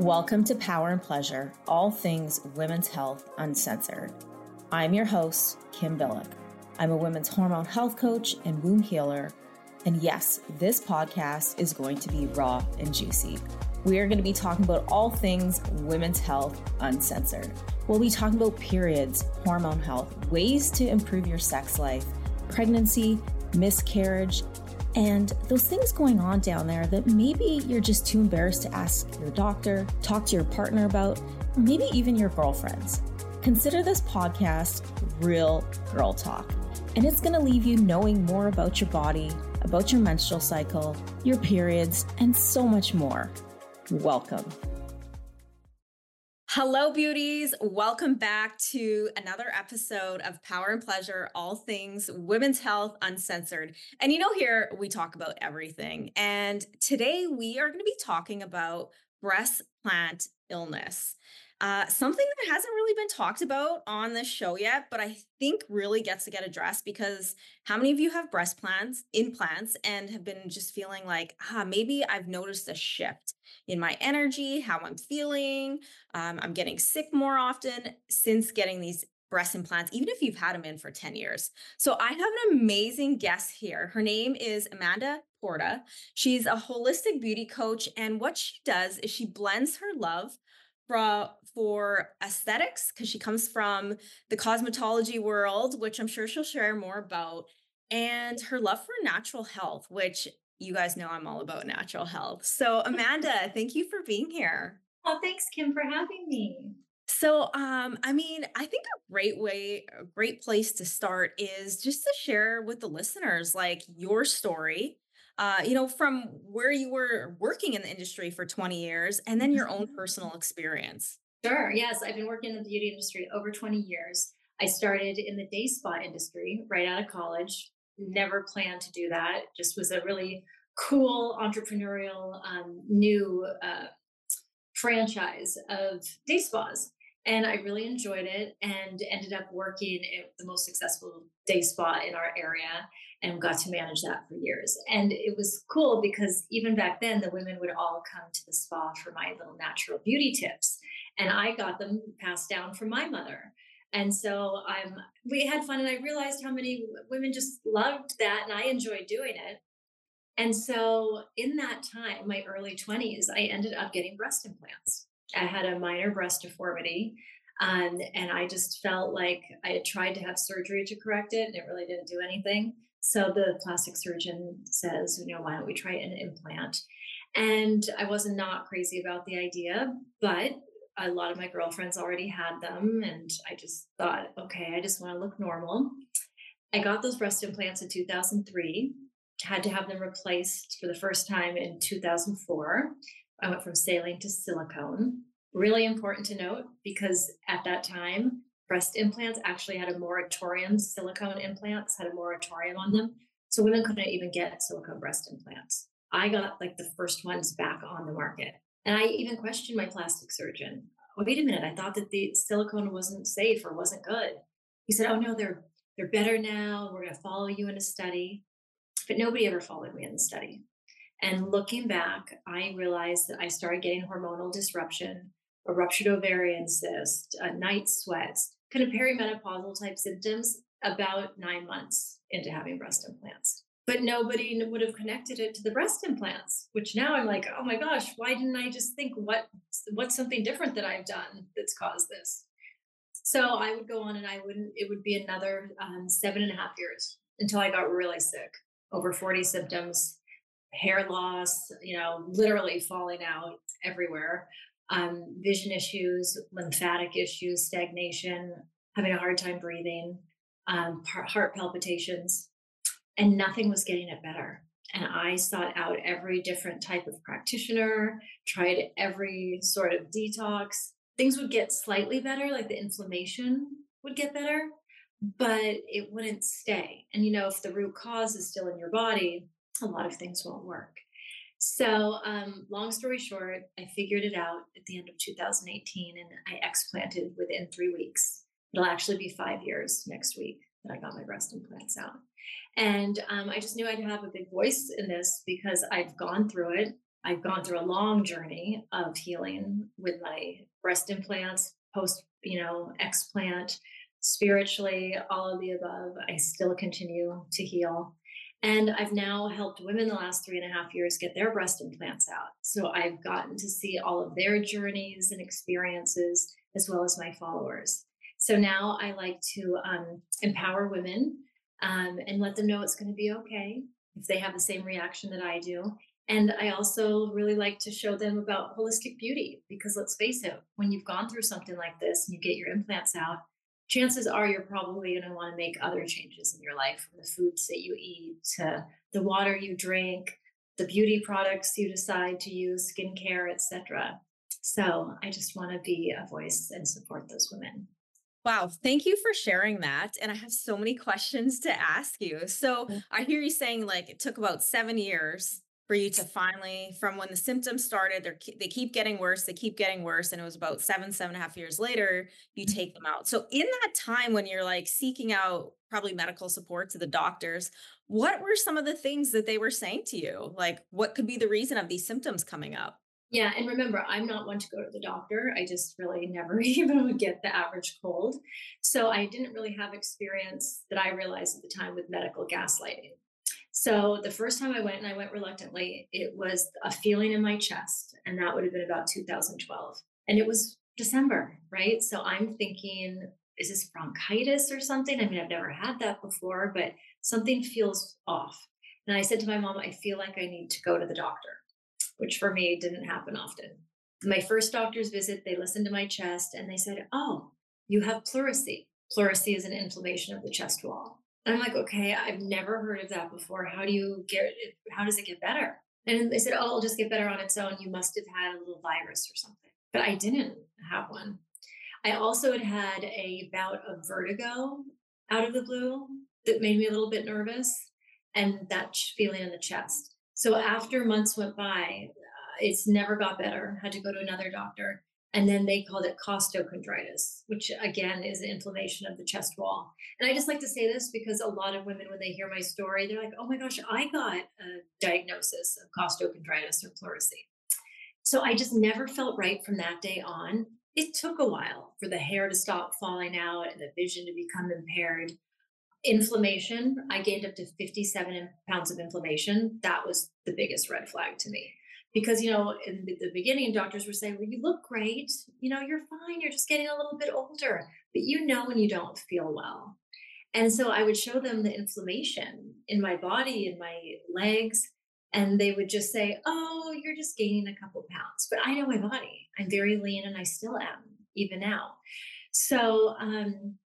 Welcome to Power and Pleasure, all things women's health uncensored. I'm your host, Kim Bilyk. I'm a women's hormone health coach and womb healer. And yes, this podcast is going to be raw and juicy. We are going to be talking about all things women's health uncensored. We'll be talking about periods, hormone health, ways to improve your sex life, pregnancy, miscarriage, and those things going on down there that maybe you're just too embarrassed to ask your doctor, talk to your partner about, or maybe even your girlfriends. Consider this podcast real girl talk, and it's going to leave you knowing more about your body, about your menstrual cycle, your periods, and so much more. Welcome. Hello, beauties. Welcome back to another episode of Power and Pleasure, all things women's health uncensored. And you know, here we talk about everything. And today we are going to be talking about breast plant illness. Uh, something that hasn't really been talked about on this show yet, but I think really gets to get addressed because how many of you have breast plants, implants, and have been just feeling like, ah, maybe I've noticed a shift in my energy, how I'm feeling. Um, I'm getting sick more often since getting these breast implants, even if you've had them in for 10 years. So I have an amazing guest here. Her name is Amanda Porta. She's a holistic beauty coach. And what she does is she blends her love for, for aesthetics, because she comes from the cosmetology world, which I'm sure she'll share more about, and her love for natural health, which you guys know I'm all about natural health. So, Amanda, thank you for being here. Oh, thanks, Kim, for having me. So, um, I mean, I think a great way, a great place to start is just to share with the listeners like your story uh, you know, from where you were working in the industry for 20 years and then your own mm-hmm. personal experience. Sure. Yes. I've been working in the beauty industry over 20 years. I started in the day spa industry right out of college. Never planned to do that. Just was a really cool entrepreneurial um, new uh, franchise of day spas. And I really enjoyed it and ended up working at the most successful day spa in our area and got to manage that for years. And it was cool because even back then, the women would all come to the spa for my little natural beauty tips. And I got them passed down from my mother. And so I'm we had fun and I realized how many women just loved that and I enjoyed doing it. And so in that time, my early 20s, I ended up getting breast implants. I had a minor breast deformity. Um, and I just felt like I had tried to have surgery to correct it and it really didn't do anything. So the plastic surgeon says, you know, why don't we try an implant? And I was not crazy about the idea, but a lot of my girlfriends already had them. And I just thought, okay, I just want to look normal. I got those breast implants in 2003, had to have them replaced for the first time in 2004. I went from saline to silicone. Really important to note because at that time, breast implants actually had a moratorium, silicone implants had a moratorium on them. So women couldn't even get silicone breast implants. I got like the first ones back on the market. And I even questioned my plastic surgeon. Oh, wait a minute, I thought that the silicone wasn't safe or wasn't good. He said, Oh no, they're they're better now. We're gonna follow you in a study. But nobody ever followed me in the study. And looking back, I realized that I started getting hormonal disruption, a ruptured ovarian cyst, a night sweats, kind of perimenopausal type symptoms about nine months into having breast implants. But nobody would have connected it to the breast implants, which now I'm like, oh my gosh, why didn't I just think what what's something different that I've done that's caused this? So I would go on and I wouldn't, it would be another um, seven and a half years until I got really sick, over 40 symptoms, hair loss, you know, literally falling out everywhere um, vision issues, lymphatic issues, stagnation, having a hard time breathing, um, heart palpitations, and nothing was getting it better. And I sought out every different type of practitioner, tried every sort of detox. Things would get slightly better, like the inflammation would get better, but it wouldn't stay. And you know, if the root cause is still in your body, a lot of things won't work. So, um, long story short, I figured it out at the end of 2018 and I explanted within three weeks. It'll actually be five years next week that I got my breast implants out. And um, I just knew I'd have a big voice in this because I've gone through it. I've gone through a long journey of healing with my breast implants, post, you know, explant, spiritually, all of the above. I still continue to heal. And I've now helped women the last three and a half years get their breast implants out. So I've gotten to see all of their journeys and experiences, as well as my followers. So now I like to um, empower women um, and let them know it's going to be okay if they have the same reaction that I do. And I also really like to show them about holistic beauty because let's face it, when you've gone through something like this and you get your implants out, chances are you're probably going to want to make other changes in your life from the foods that you eat to the water you drink, the beauty products you decide to use, skincare, etc. So I just want to be a voice and support those women. Wow, thank you for sharing that. And I have so many questions to ask you. So Mm. I hear you saying like it took about seven years for you to finally, from when the symptoms started, they're, they keep getting worse, they keep getting worse. And it was about seven, seven and a half years later, you mm-hmm. take them out. So in that time when you're like seeking out probably medical support to the doctors, what were some of the things that they were saying to you? Like what could be the reason of these symptoms coming up? Yeah, and remember, I'm not one to go to the doctor. I just really never even would get the average cold. So I didn't really have experience that I realized at the time with medical gaslighting. So the first time I went, and I went reluctantly, it was a feeling in my chest, and that would have been about 2012. And it was December, right? So I'm thinking, is this bronchitis or something? I mean, I've never had that before, but something feels off. And I said to my mom, I feel like I need to go to the doctor which for me didn't happen often. My first doctor's visit, they listened to my chest and they said, Oh, you have pleurisy. Pleurisy is an inflammation of the chest wall. And I'm like, okay, I've never heard of that before. How do you get? How does it get better? And they said, oh, it'll just get better on its own. You must have had a little virus or something. But I didn't have one. I also had had a bout of vertigo out of the blue that made me a little bit nervous and that feeling in the chest. So after months went by, uh, it's never got better. Had to go to another doctor. And then they called it costochondritis, which again is an inflammation of the chest wall. And I just like to say this because a lot of women, when they hear my story, they're like, oh my gosh, I got a diagnosis of costochondritis or pleurisy. So I just never felt right from that day on. It took a while for the hair to stop falling out and the vision to become impaired inflammation i gained up to 57 pounds of inflammation that was the biggest red flag to me because you know in the, beginning doctors were saying well you look great. You know you're fine. You're just getting a little bit older. But you know when you don't feel well. And so i would show them the inflammation in my body in my legs and they would just say oh you're just gaining a couple pounds. But i know my body. I'm very lean and i still am even now. So um,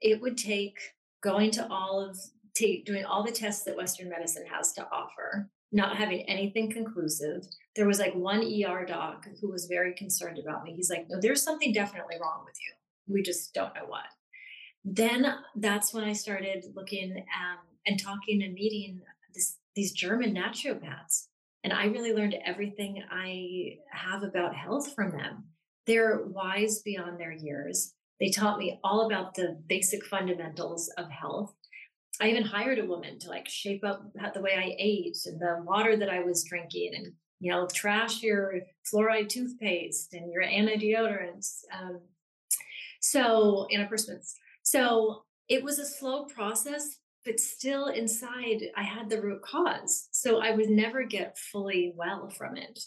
it would take going to all of doing all the tests that Western medicine has to offer, not having anything conclusive. There was like one ER doc who was very concerned about me. He's like, no, there's something definitely wrong with you. We just don't know what. Then that's when I started looking um, and talking and meeting this, these German naturopaths. And I really learned everything I have about health from them. They're wise beyond their years they taught me all about the basic fundamentals of health. I even hired a woman to like shape up the way I ate and the water that I was drinking and, you know, trash your fluoride toothpaste and your anti-deodorants. Um, so antiperspirants. So it was a slow process, but still inside I had the root cause. So I would never get fully well from it.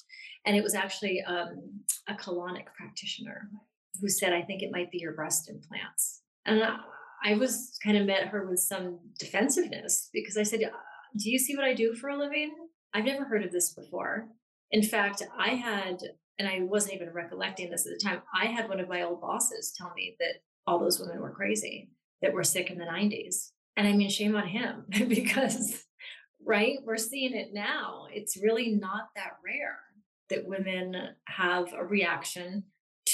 And it was actually um, a colonic practitioner who said, I think it might be your breast implants. And I was kind of met her with some defensiveness because I said, uh, Do you see what I do for a living? I've never heard of this before. In fact, I had, and I wasn't even recollecting this at the time, I had one of my old bosses tell me that all those women were crazy, that were sick in the 90s. And I mean, shame on him because, right, we're seeing it now. It's really not that rare that women have a reaction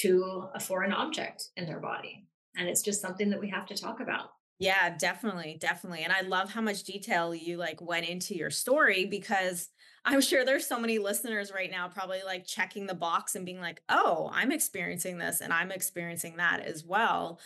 to a foreign object in their body. And it's just something that we have to talk about. Yeah, definitely, definitely. And I love how much detail you like went into your story because I'm sure there's so many listeners right now probably like checking the box and being like, "Oh, I'm experiencing this and I'm experiencing that as well."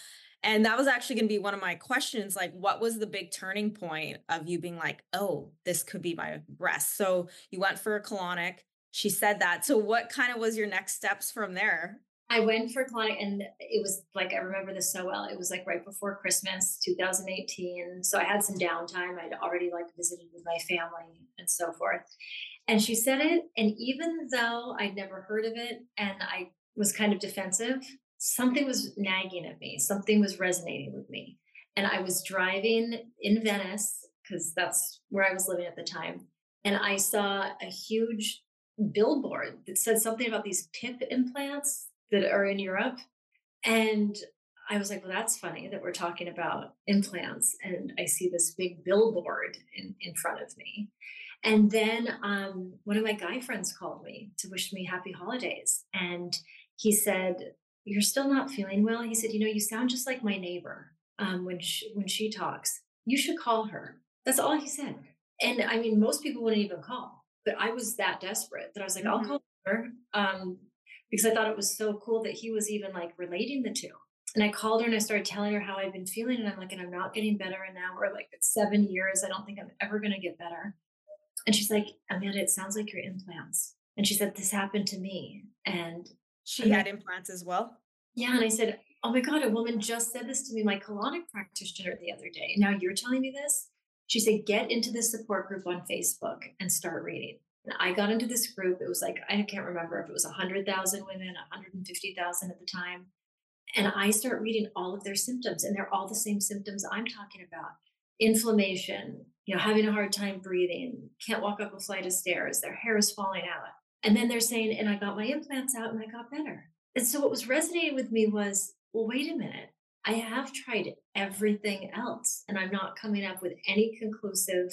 And that was actually going to be one of my questions like what was the big turning point of you being like, "Oh, this could be my breast." So you went for a colonic she said that. So what kind of was your next steps from there? I went for colonic and it was like I remember this so well. It was like right before Christmas, 2018. So I had some downtime. I'd already like visited with my family and so forth. And she said it. And even though I'd never heard of it and I was kind of defensive, something was nagging at me, something was resonating with me. And I was driving in Venice, because that's where I was living at the time. And I saw a huge billboard that said something about these PIP implants that are in Europe. And I was like, well, that's funny that we're talking about implants. And I see this big billboard in, in front of me. And then um, one of my guy friends called me to wish me happy holidays. And he said, You're still not feeling well? He said, You know, you sound just like my neighbor um, when, she, when she talks. You should call her. That's all he said. And I mean, most people wouldn't even call, but I was that desperate that I was like, mm-hmm. I'll call her. Um, because I thought it was so cool that he was even like relating the two. And I called her and I started telling her how I'd been feeling. And I'm like, and I'm not getting better. And now we're like, it's seven years. I don't think I'm ever going to get better. And she's like, Amanda, it sounds like your implants. And she said, this happened to me. And she had implants as well. Yeah. And I said, oh my God, a woman just said this to me, my colonic practitioner the other day. Now you're telling me this? She said, get into this support group on Facebook and start reading. And I got into this group. It was like, I can't remember if it was 100,000 women, 150,000 at the time. And I start reading all of their symptoms, and they're all the same symptoms I'm talking about inflammation, you know, having a hard time breathing, can't walk up a flight of stairs, their hair is falling out. And then they're saying, and I got my implants out and I got better. And so what was resonating with me was, well, wait a minute. I have tried everything else, and I'm not coming up with any conclusive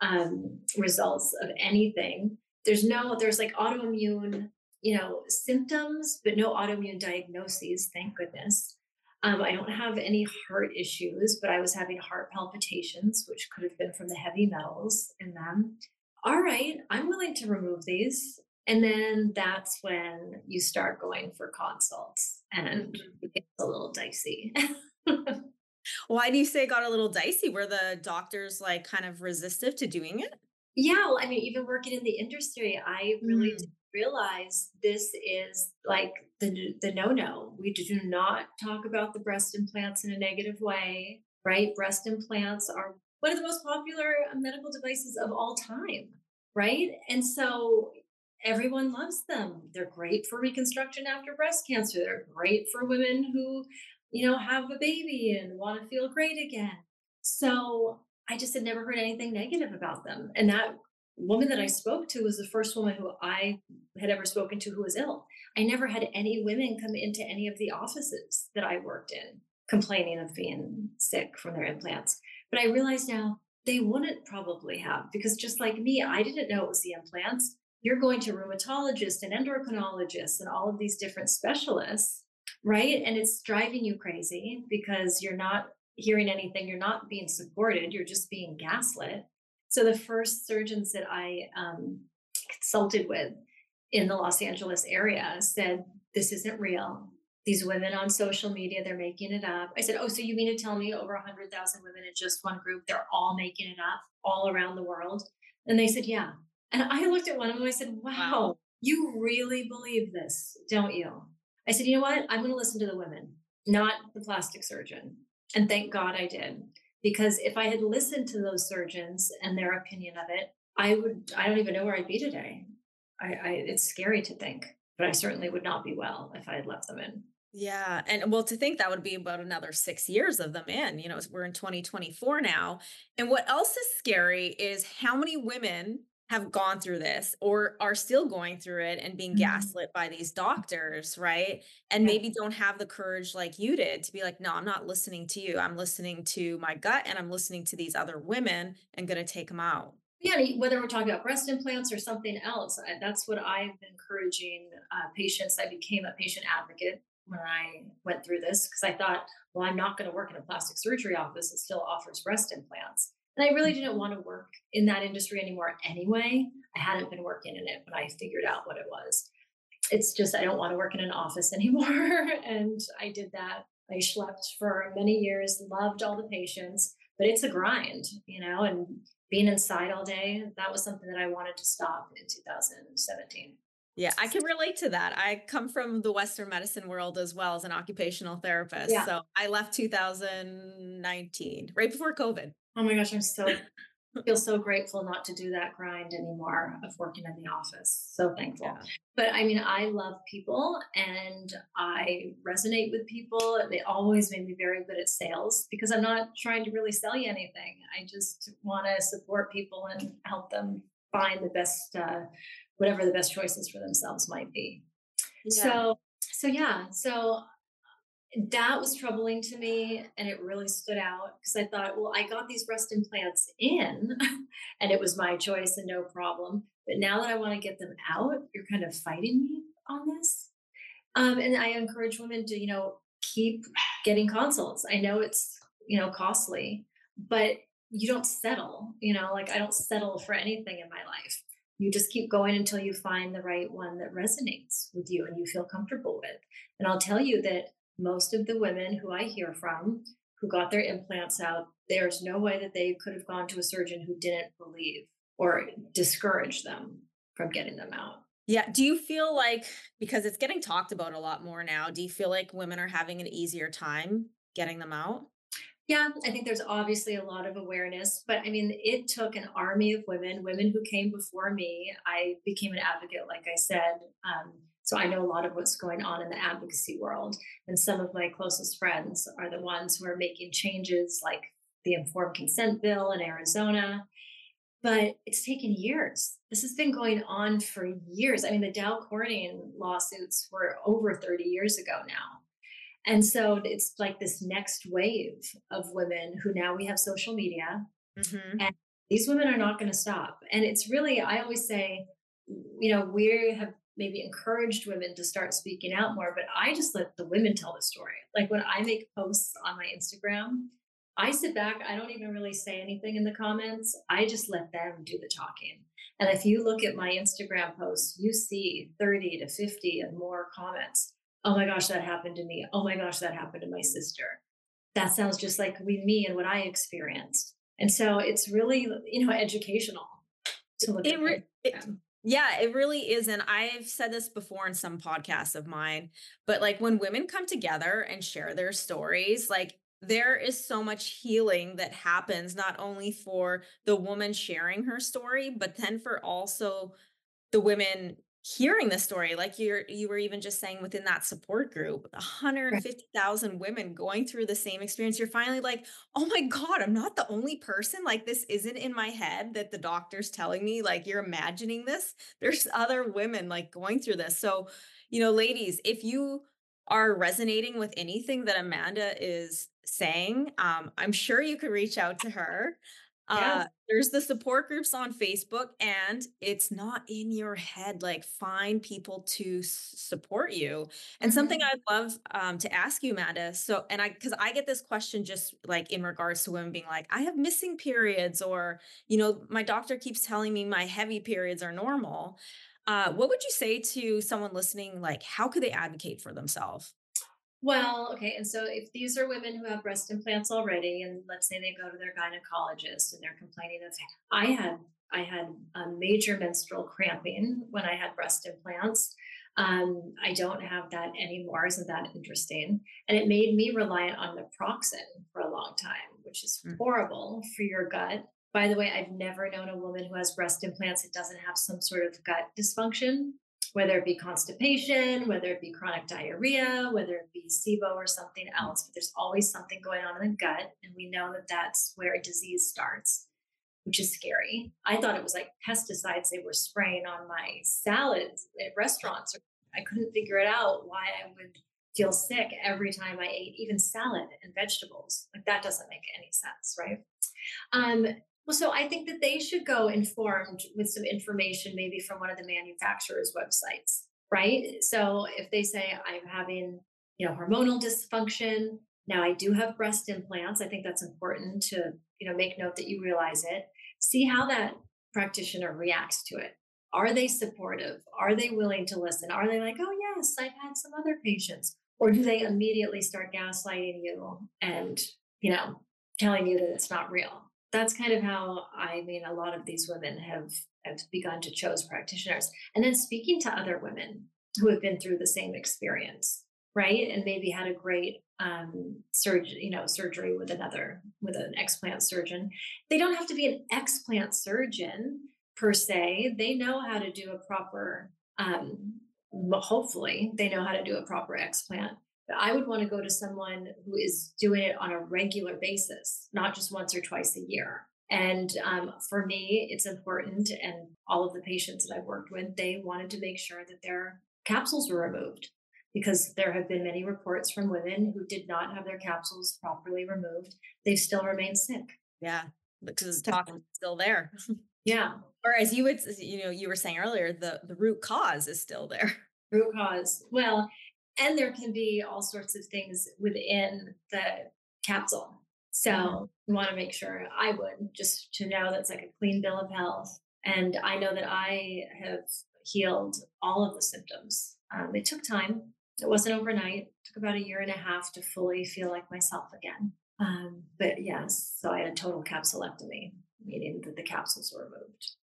um, results of anything. There's no, there's like autoimmune, you know, symptoms, but no autoimmune diagnoses, thank goodness. Um, I don't have any heart issues, but I was having heart palpitations, which could have been from the heavy metals in them. All right, I'm willing to remove these. And then that's when you start going for consults and it gets a little dicey. Why do you say it got a little dicey? Were the doctors like kind of resistive to doing it? Yeah, well, I mean, even working in the industry, I really mm. realize this is like the the no no. We do not talk about the breast implants in a negative way, right? Breast implants are one of the most popular medical devices of all time, right? And so everyone loves them. They're great for reconstruction after breast cancer. They're great for women who you know, have a baby and want to feel great again. So I just had never heard anything negative about them. And that woman that I spoke to was the first woman who I had ever spoken to who was ill. I never had any women come into any of the offices that I worked in complaining of being sick from their implants. But I realize now they wouldn't probably have because just like me, I didn't know it was the implants. You're going to rheumatologists and endocrinologists and all of these different specialists right? And it's driving you crazy because you're not hearing anything, you're not being supported, you're just being gaslit. So the first surgeons that I um, consulted with in the Los Angeles area said, This isn't real. These women on social media, they're making it up. I said, Oh, so you mean to tell me over 100,000 women in just one group, they're all making it up all around the world? And they said, Yeah. And I looked at one of them and I said, Wow, wow. you really believe this, don't you? I said, you know what? I'm going to listen to the women, not the plastic surgeon. And thank God I did. Because if I had listened to those surgeons and their opinion of it, I would, I don't even know where I'd be today. I, I it's scary to think, but I certainly would not be well if I had left them in. Yeah. And well, to think that would be about another six years of them in, you know, we're in 2024 now. And what else is scary is how many women have gone through this or are still going through it and being mm-hmm. gaslit by these doctors, right? And yeah. maybe don't have the courage like you did to be like, no, I'm not listening to you. I'm listening to my gut and I'm listening to these other women and going to take them out. Yeah, whether we're talking about breast implants or something else, that's what I've been encouraging uh, patients. I became a patient advocate when I went through this because I thought, well, I'm not going to work in a plastic surgery office that still offers breast implants. And I really didn't want to work in that industry anymore anyway. I hadn't been working in it when I figured out what it was. It's just, I don't want to work in an office anymore. and I did that. I schlepped for many years, loved all the patients. but it's a grind, you know, and being inside all day, that was something that I wanted to stop in 2017. Yeah, I can relate to that. I come from the Western medicine world as well as an occupational therapist. Yeah. So I left 2019, right before COVID. Oh my gosh, I'm so feel so grateful not to do that grind anymore of working in the office. So thankful. Yeah. But I mean, I love people and I resonate with people. They always made me very good at sales because I'm not trying to really sell you anything. I just want to support people and help them find the best, uh, whatever the best choices for themselves might be. Yeah. So, so yeah, so that was troubling to me and it really stood out because I thought, well, I got these breast implants in and it was my choice and no problem. But now that I want to get them out, you're kind of fighting me on this. Um, and I encourage women to, you know, keep getting consults. I know it's, you know, costly, but you don't settle, you know, like I don't settle for anything in my life. You just keep going until you find the right one that resonates with you and you feel comfortable with. And I'll tell you that most of the women who I hear from who got their implants out, there's no way that they could have gone to a surgeon who didn't believe or discourage them from getting them out. Yeah. Do you feel like, because it's getting talked about a lot more now, do you feel like women are having an easier time getting them out? Yeah, I think there's obviously a lot of awareness, but I mean, it took an army of women, women who came before me. I became an advocate, like I said. Um, so I know a lot of what's going on in the advocacy world. And some of my closest friends are the ones who are making changes like the informed consent bill in Arizona. But it's taken years. This has been going on for years. I mean, the Dow Corning lawsuits were over 30 years ago now. And so it's like this next wave of women who now we have social media. Mm-hmm. And these women are not going to stop. And it's really, I always say, you know, we have maybe encouraged women to start speaking out more, but I just let the women tell the story. Like when I make posts on my Instagram, I sit back, I don't even really say anything in the comments. I just let them do the talking. And if you look at my Instagram posts, you see 30 to 50 and more comments. Oh my gosh, that happened to me. Oh my gosh, that happened to my sister. That sounds just like me and what I experienced. And so it's really, you know, educational to look it at. Re- it, yeah, it really is. And I've said this before in some podcasts of mine, but like when women come together and share their stories, like there is so much healing that happens, not only for the woman sharing her story, but then for also the women hearing the story like you're you were even just saying within that support group 150,000 women going through the same experience you're finally like oh my god I'm not the only person like this isn't in my head that the doctor's telling me like you're imagining this. There's other women like going through this. So you know ladies if you are resonating with anything that Amanda is saying um I'm sure you could reach out to her uh, there's the support groups on Facebook, and it's not in your head. Like, find people to support you. And something mm-hmm. I'd love um, to ask you, Amanda. So, and I, because I get this question just like in regards to women being like, I have missing periods, or, you know, my doctor keeps telling me my heavy periods are normal. Uh, what would you say to someone listening? Like, how could they advocate for themselves? Well, okay. And so if these are women who have breast implants already, and let's say they go to their gynecologist and they're complaining of, I had, I had a major menstrual cramping when I had breast implants. Um, I don't have that anymore. Isn't that interesting? And it made me reliant on naproxen for a long time, which is mm. horrible for your gut. By the way, I've never known a woman who has breast implants that doesn't have some sort of gut dysfunction whether it be constipation, whether it be chronic diarrhea, whether it be SIBO or something else. But there's always something going on in the gut. And we know that that's where a disease starts, which is scary. I thought it was like pesticides they were spraying on my salads at restaurants. I couldn't figure it out why I would feel sick every time I ate even salad and vegetables. Like that doesn't make any sense, right? Um, well, so I think that they should go informed with some information, maybe from one of the manufacturer's websites, right? So if they say I'm having, you know, hormonal dysfunction, now I do have breast implants. I think that's important to, you know, make note that you realize it. See how that practitioner reacts to it. Are they supportive? Are they willing to listen? Are they like, oh yes, I've had some other patients? Or do they immediately start gaslighting you and, you know, telling you that it's not real. That's kind of how I mean a lot of these women have have begun to choose practitioners. And then speaking to other women who have been through the same experience, right? And maybe had a great um surgery, you know, surgery with another with an explant surgeon. They don't have to be an explant surgeon per se. They know how to do a proper um hopefully they know how to do a proper explant but I would want to go to someone who is doing it on a regular basis, not just once or twice a year. And um, for me, it's important. And all of the patients that I've worked with, they wanted to make sure that their capsules were removed because there have been many reports from women who did not have their capsules properly removed. They still remain sick. Yeah, because the toxin's still there. Yeah. Or as you would, you know, you were saying earlier, the the root cause is still there. Root cause. Well, and there can be all sorts of things within the capsule. So mm-hmm. we want to make sure I would just to know that's like a clean bill of health. And I know that I have healed all of the symptoms. Um, it took time. It wasn't overnight. It took about a year and a half to fully feel like myself again. Um, but yes, so I had a total capsulectomy, meaning that the capsules were removed.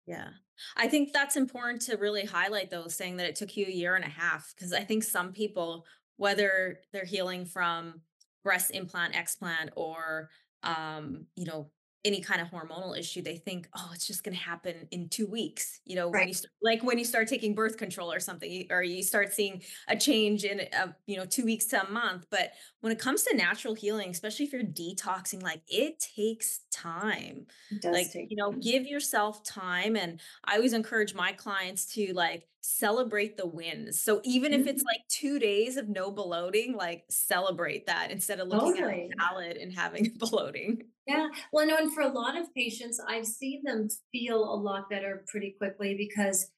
Yeah. I think that's important to really highlight though, saying that it took you a year and a half. Cause I think some people, whether they're healing from breast implant, explant, or um, you know, any kind of hormonal issue, they think, oh, it's just going to happen in two weeks. You know, right. when you st- like when you start taking birth control or something, or you start seeing a change in, a, you know, two weeks to a month. But when it comes to natural healing, especially if you're detoxing, like it takes time. like, you know, time. give yourself time. And I always encourage my clients to like celebrate the wins. So even if it's mm-hmm. like two days of no bloating, like celebrate that instead of looking totally. at a salad and having bloating. Yeah. Well, no, and for a lot of patients, I've seen them feel a lot better pretty quickly because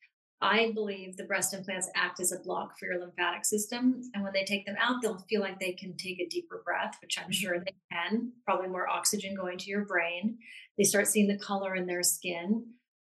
I believe the breast implants act as a block for your lymphatic system. And when they take them out, they'll feel like they can take a deeper breath, which I'm sure they can, probably more oxygen going to your brain. They start seeing the color in their skin.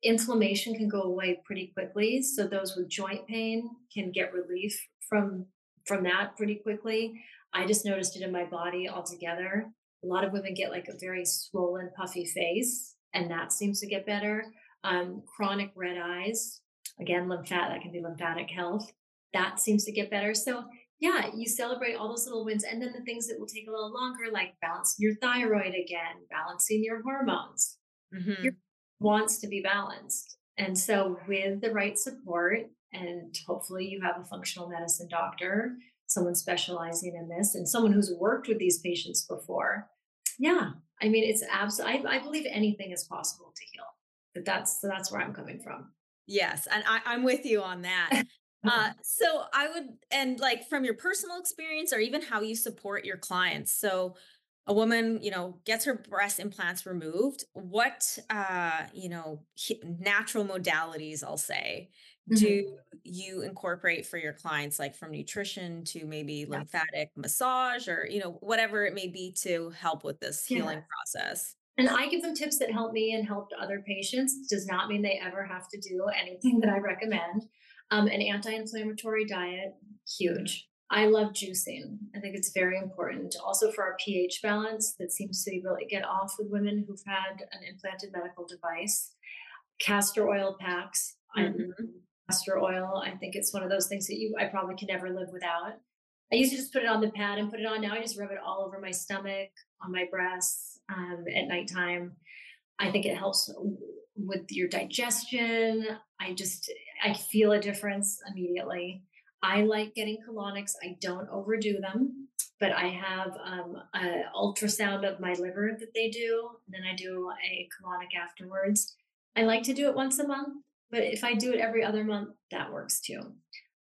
Inflammation can go away pretty quickly. So those with joint pain can get relief from from that pretty quickly. I just noticed it in my body altogether. A lot of women get like a very swollen, puffy face, and that seems to get better. Um, chronic red eyes, again, lymphatic, that can be lymphatic health. That seems to get better. So, yeah, you celebrate all those little wins. And then the things that will take a little longer, like balancing your thyroid again, balancing your hormones. Mm-hmm. Your wants to be balanced. And so, with the right support, and hopefully you have a functional medicine doctor someone specializing in this and someone who's worked with these patients before. Yeah, I mean, it's absolutely, I, I believe anything is possible to heal. But that's, so that's where I'm coming from. Yes. And I, I'm with you on that. Uh, so I would, and like from your personal experience or even how you support your clients. So a woman, you know, gets her breast implants removed. What, uh, you know, natural modalities, I'll say, mm-hmm. do you incorporate for your clients like from nutrition to maybe yeah. lymphatic massage or you know whatever it may be to help with this yeah. healing process and i give them tips that help me and helped other patients does not mean they ever have to do anything that i recommend um, an anti-inflammatory diet huge I love juicing. I think it's very important. Also for our pH balance that seems to really get off with women who've had an implanted medical device. Castor oil packs. Mm-hmm castor oil. I think it's one of those things that you I probably can never live without. I used to just put it on the pad and put it on. Now I just rub it all over my stomach, on my breasts um, at nighttime. I think it helps with your digestion. I just I feel a difference immediately. I like getting colonics. I don't overdo them, but I have um, an ultrasound of my liver that they do, and then I do a colonic afterwards. I like to do it once a month but if I do it every other month, that works too.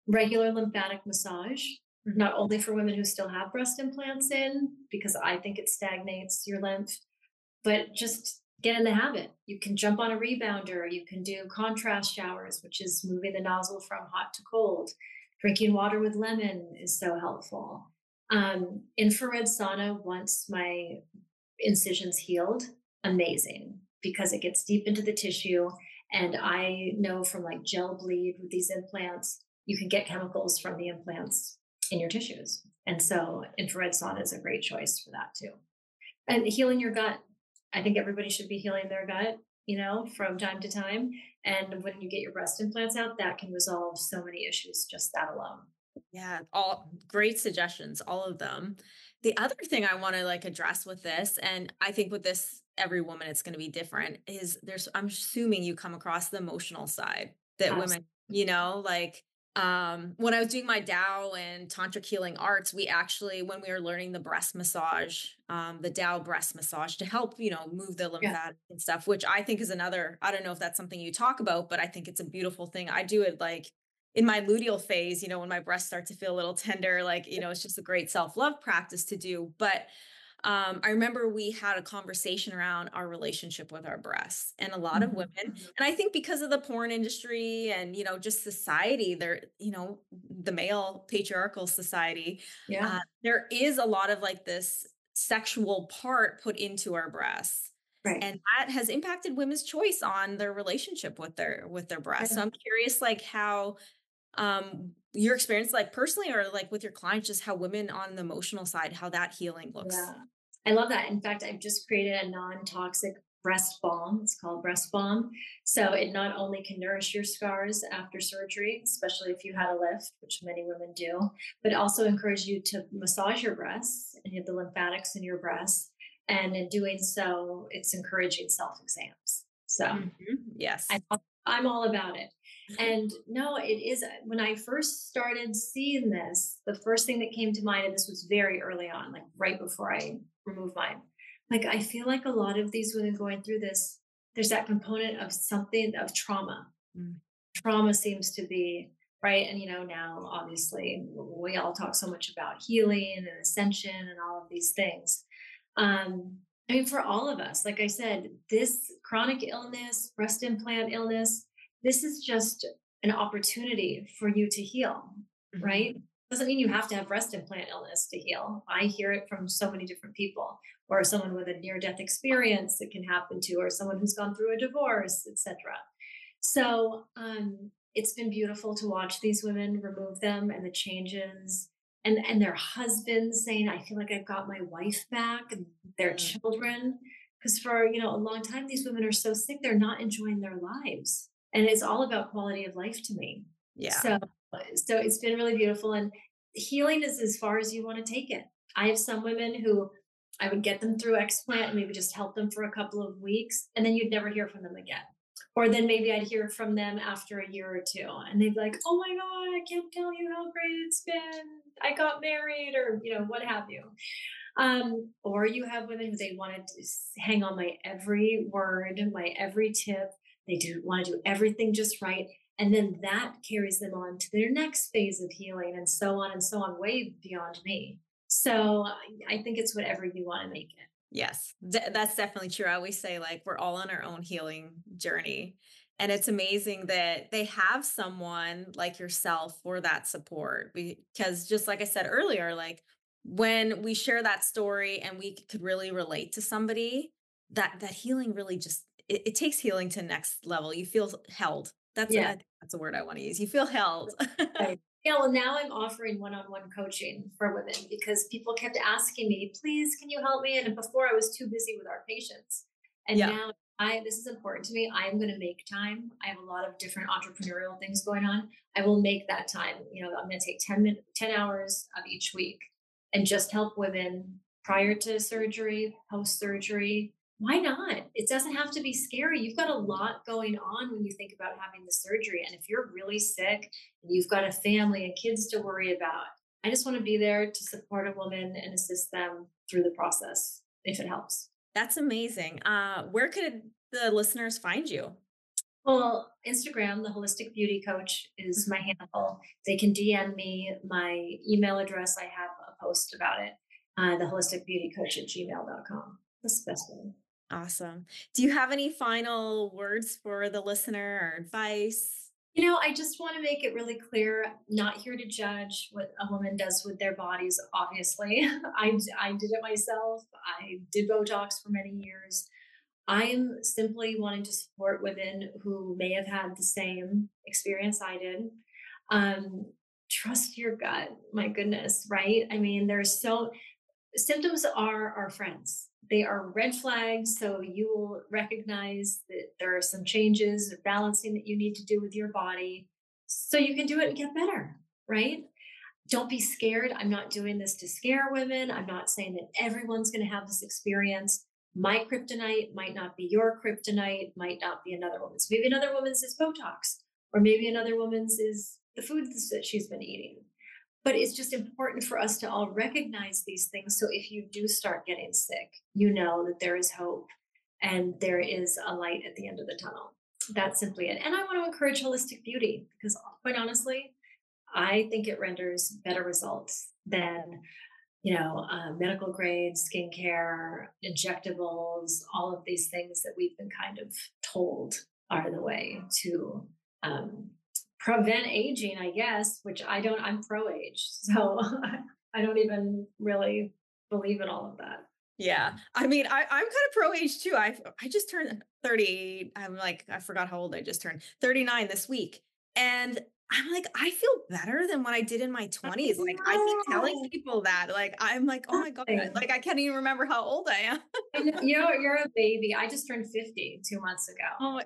Regular lymphatic massage, not only for women who still have breast implants in, because I think it stagnates your lymph, but just get in the habit. You can jump on a rebounder. You can do contrast showers, which is moving the nozzle from hot to cold. Drinking water with lemon is so helpful. Um, infrared sauna, once my incisions healed, amazing because it gets deep into the tissue and I know from like gel bleed with these implants, you can get chemicals from the implants in your tissues. And so infrared sauna is a great choice for that too. And healing your gut. I think everybody should be healing their gut, you know, from time to time. And when you get your breast implants out, that can resolve so many issues, just that alone. Yeah, all great suggestions, all of them. The other thing I want to like address with this, and I think with this, every woman it's going to be different, is there's, I'm assuming you come across the emotional side that Absolutely. women, you know, like um when I was doing my Tao and tantric healing arts, we actually, when we were learning the breast massage, um, the Tao breast massage to help, you know, move the Yeah. lymphatic and stuff, which I think is another, I don't know if that's something you talk about, but I think it's a beautiful thing. I do it like in my luteal phase, you know, when my breasts start to feel a little tender, like, you know, it's just a great self-love practice to do. But um, I remember we had a conversation around our relationship with our breasts, and a lot of Mhm, women, and I think because of the porn industry and, you know, just society, there, you know, the male patriarchal society, Yeah. uh, there is a lot of like this sexual part put into our breasts. Right. And that has impacted women's choice on their relationship with their with their breasts. So I'm curious like how um your experience like personally or like with your clients just how women on the emotional side how that healing looks Yeah. I love that. In fact, I've just created a non-toxic breast balm. It's called breast balm. So it not only can nourish your scars after surgery, especially if you had a lift, which many women do, but also encourage you to massage your breasts and you have the lymphatics in your breasts. And in doing so, it's encouraging self-exams. So Mhm. yes I'm I'm all about it. And no, it is when I first started seeing this, the first thing that came to mind, and this was very early on, like right before I removed mine. Like I feel like a lot of these women going through this, there's that component of something of trauma. Mm. Trauma seems to be right. And you know, now obviously we all talk so much about healing and ascension and all of these things. Um, I mean, for all of us, like I said, this chronic illness, breast implant illness, this is just an opportunity for you to heal, Mhm. right? Doesn't mean you have to have breast implant illness to heal. I hear it from so many different people, or someone with a near death experience that can happen to, or someone who's gone through a divorce, etc. So um, it's been beautiful to watch these women remove them and the changes, and and their husbands saying, "I feel like I've got my wife back," and their Mm. children, because for you know a long time these women are so sick they're not enjoying their lives, and it's all about quality of life to me. yeah So so it's been really beautiful, and healing is as far as you want to take it. I have some women who I would get them through explant and maybe just help them for a couple of weeks, and then you'd never hear from them again. Or then maybe I'd hear from them after a year or two, and they'd be like, "Oh my god, I can't tell you how great it's been. I got married," or you know, what have you. Um, or you have women who they wanted to hang on my every word, my every tip. They do want to do everything just right. And then that carries them on to their next phase of healing and so on and so on, way beyond me. So I think it's whatever you want to make it. Yes, th- that's definitely true. I always say, like, we're all on our own healing journey. And it's amazing that they have someone like yourself for that support. Because just like I said earlier, like when we share that story and we could really relate to somebody, that that healing really just it, it takes healing to next level. You feel held. That's Yeah. think that's a word I want to use. You feel held. Right. Yeah, well, now I'm offering one-on-one coaching for women because people kept asking me, please, can you help me? And before I was too busy with our patients. And yeah. now I this is important to me. I'm going to make time. I have a lot of different entrepreneurial things going on. I will make that time. You know, I'm going to take 10 minutes, 10 hours of each week and just help women prior to surgery, post surgery. Why not? It doesn't have to be scary. You've got a lot going on when you think about having the surgery. And if you're really sick and you've got a family and kids to worry about, I just want to be there to support a woman and assist them through the process if it helps. That's amazing. Uh, where could the listeners find you? Well, Instagram, the Holistic Beauty Coach is my handle. They can DM me my email address. I have a post about it. Uh, the holistic beauty coach at gmail.com. That's the best one. Awesome. Do you have any final words for the listener or advice? You know, I just want to make it really clear. Not here to judge what a woman does with their bodies. Obviously, I I did it myself. I did Botox for many years. I'm simply wanting to support women who may have had the same experience I did. Um, trust your gut. My goodness, right? I mean, there's so symptoms are our friends. They are red flags. So you will recognize that there are some changes or balancing that you need to do with your body so you can do it and get better, right? Don't be scared. I'm not doing this to scare women. I'm not saying that everyone's going to have this experience. My kryptonite might not be your kryptonite, might not be another woman's. Maybe another woman's is Botox, or maybe another woman's is the foods that she's been eating. But it's just important for us to all recognize these things. So if you do start getting sick, you know that there is hope and there is a light at the end of the tunnel. That's simply it. And I want to encourage holistic beauty because, quite honestly, I think it renders better results than you know, uh, medical grade skincare, injectables, all of these things that we've been kind of told are the way to um, prevent aging, I guess, which I don't, I'm pro age. So I don't even really believe in all of that. Yeah. I mean, I, I'm kind of pro age too. I I just turned 30. I'm like, I forgot how old I just turned 39 this week. And I'm like, I feel better than what I did in my 20s. Like I keep telling people that. Like I'm like, oh my God, like I can't even remember how old I am. you know, you're a baby. I just turned 50 two months ago. Oh,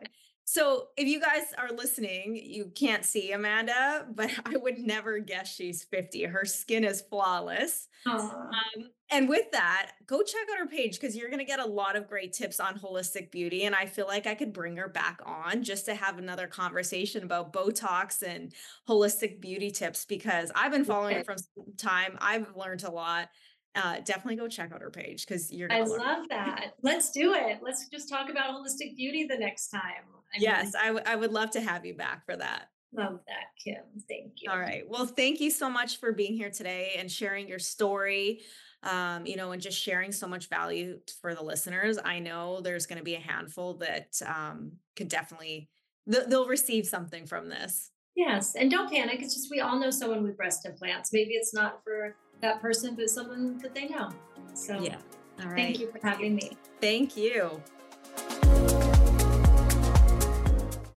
so if you guys are listening, you can't see Amanda, but I would never guess she's 50. Her skin is flawless. Um, and with that, go check out her page because you're going to get a lot of great tips on holistic beauty. And I feel like I could bring her back on just to have another conversation about Botox and holistic beauty tips because I've been following her from some time. I've learned a lot uh, definitely go check out her page because you're. I love that. Let's do it. Let's just talk about holistic beauty the next time. I yes, mean, I, w- I would love to have you back for that. Love that, Kim. Thank you. All right. Well, thank you so much for being here today and sharing your story. Um, you know, and just sharing so much value for the listeners. I know there's going to be a handful that um, could definitely th- they'll receive something from this. Yes, and don't panic. It's just we all know someone with breast implants. Maybe it's not for that person, but someone that they know. So yeah. All right. Thank you for having me. Thank you.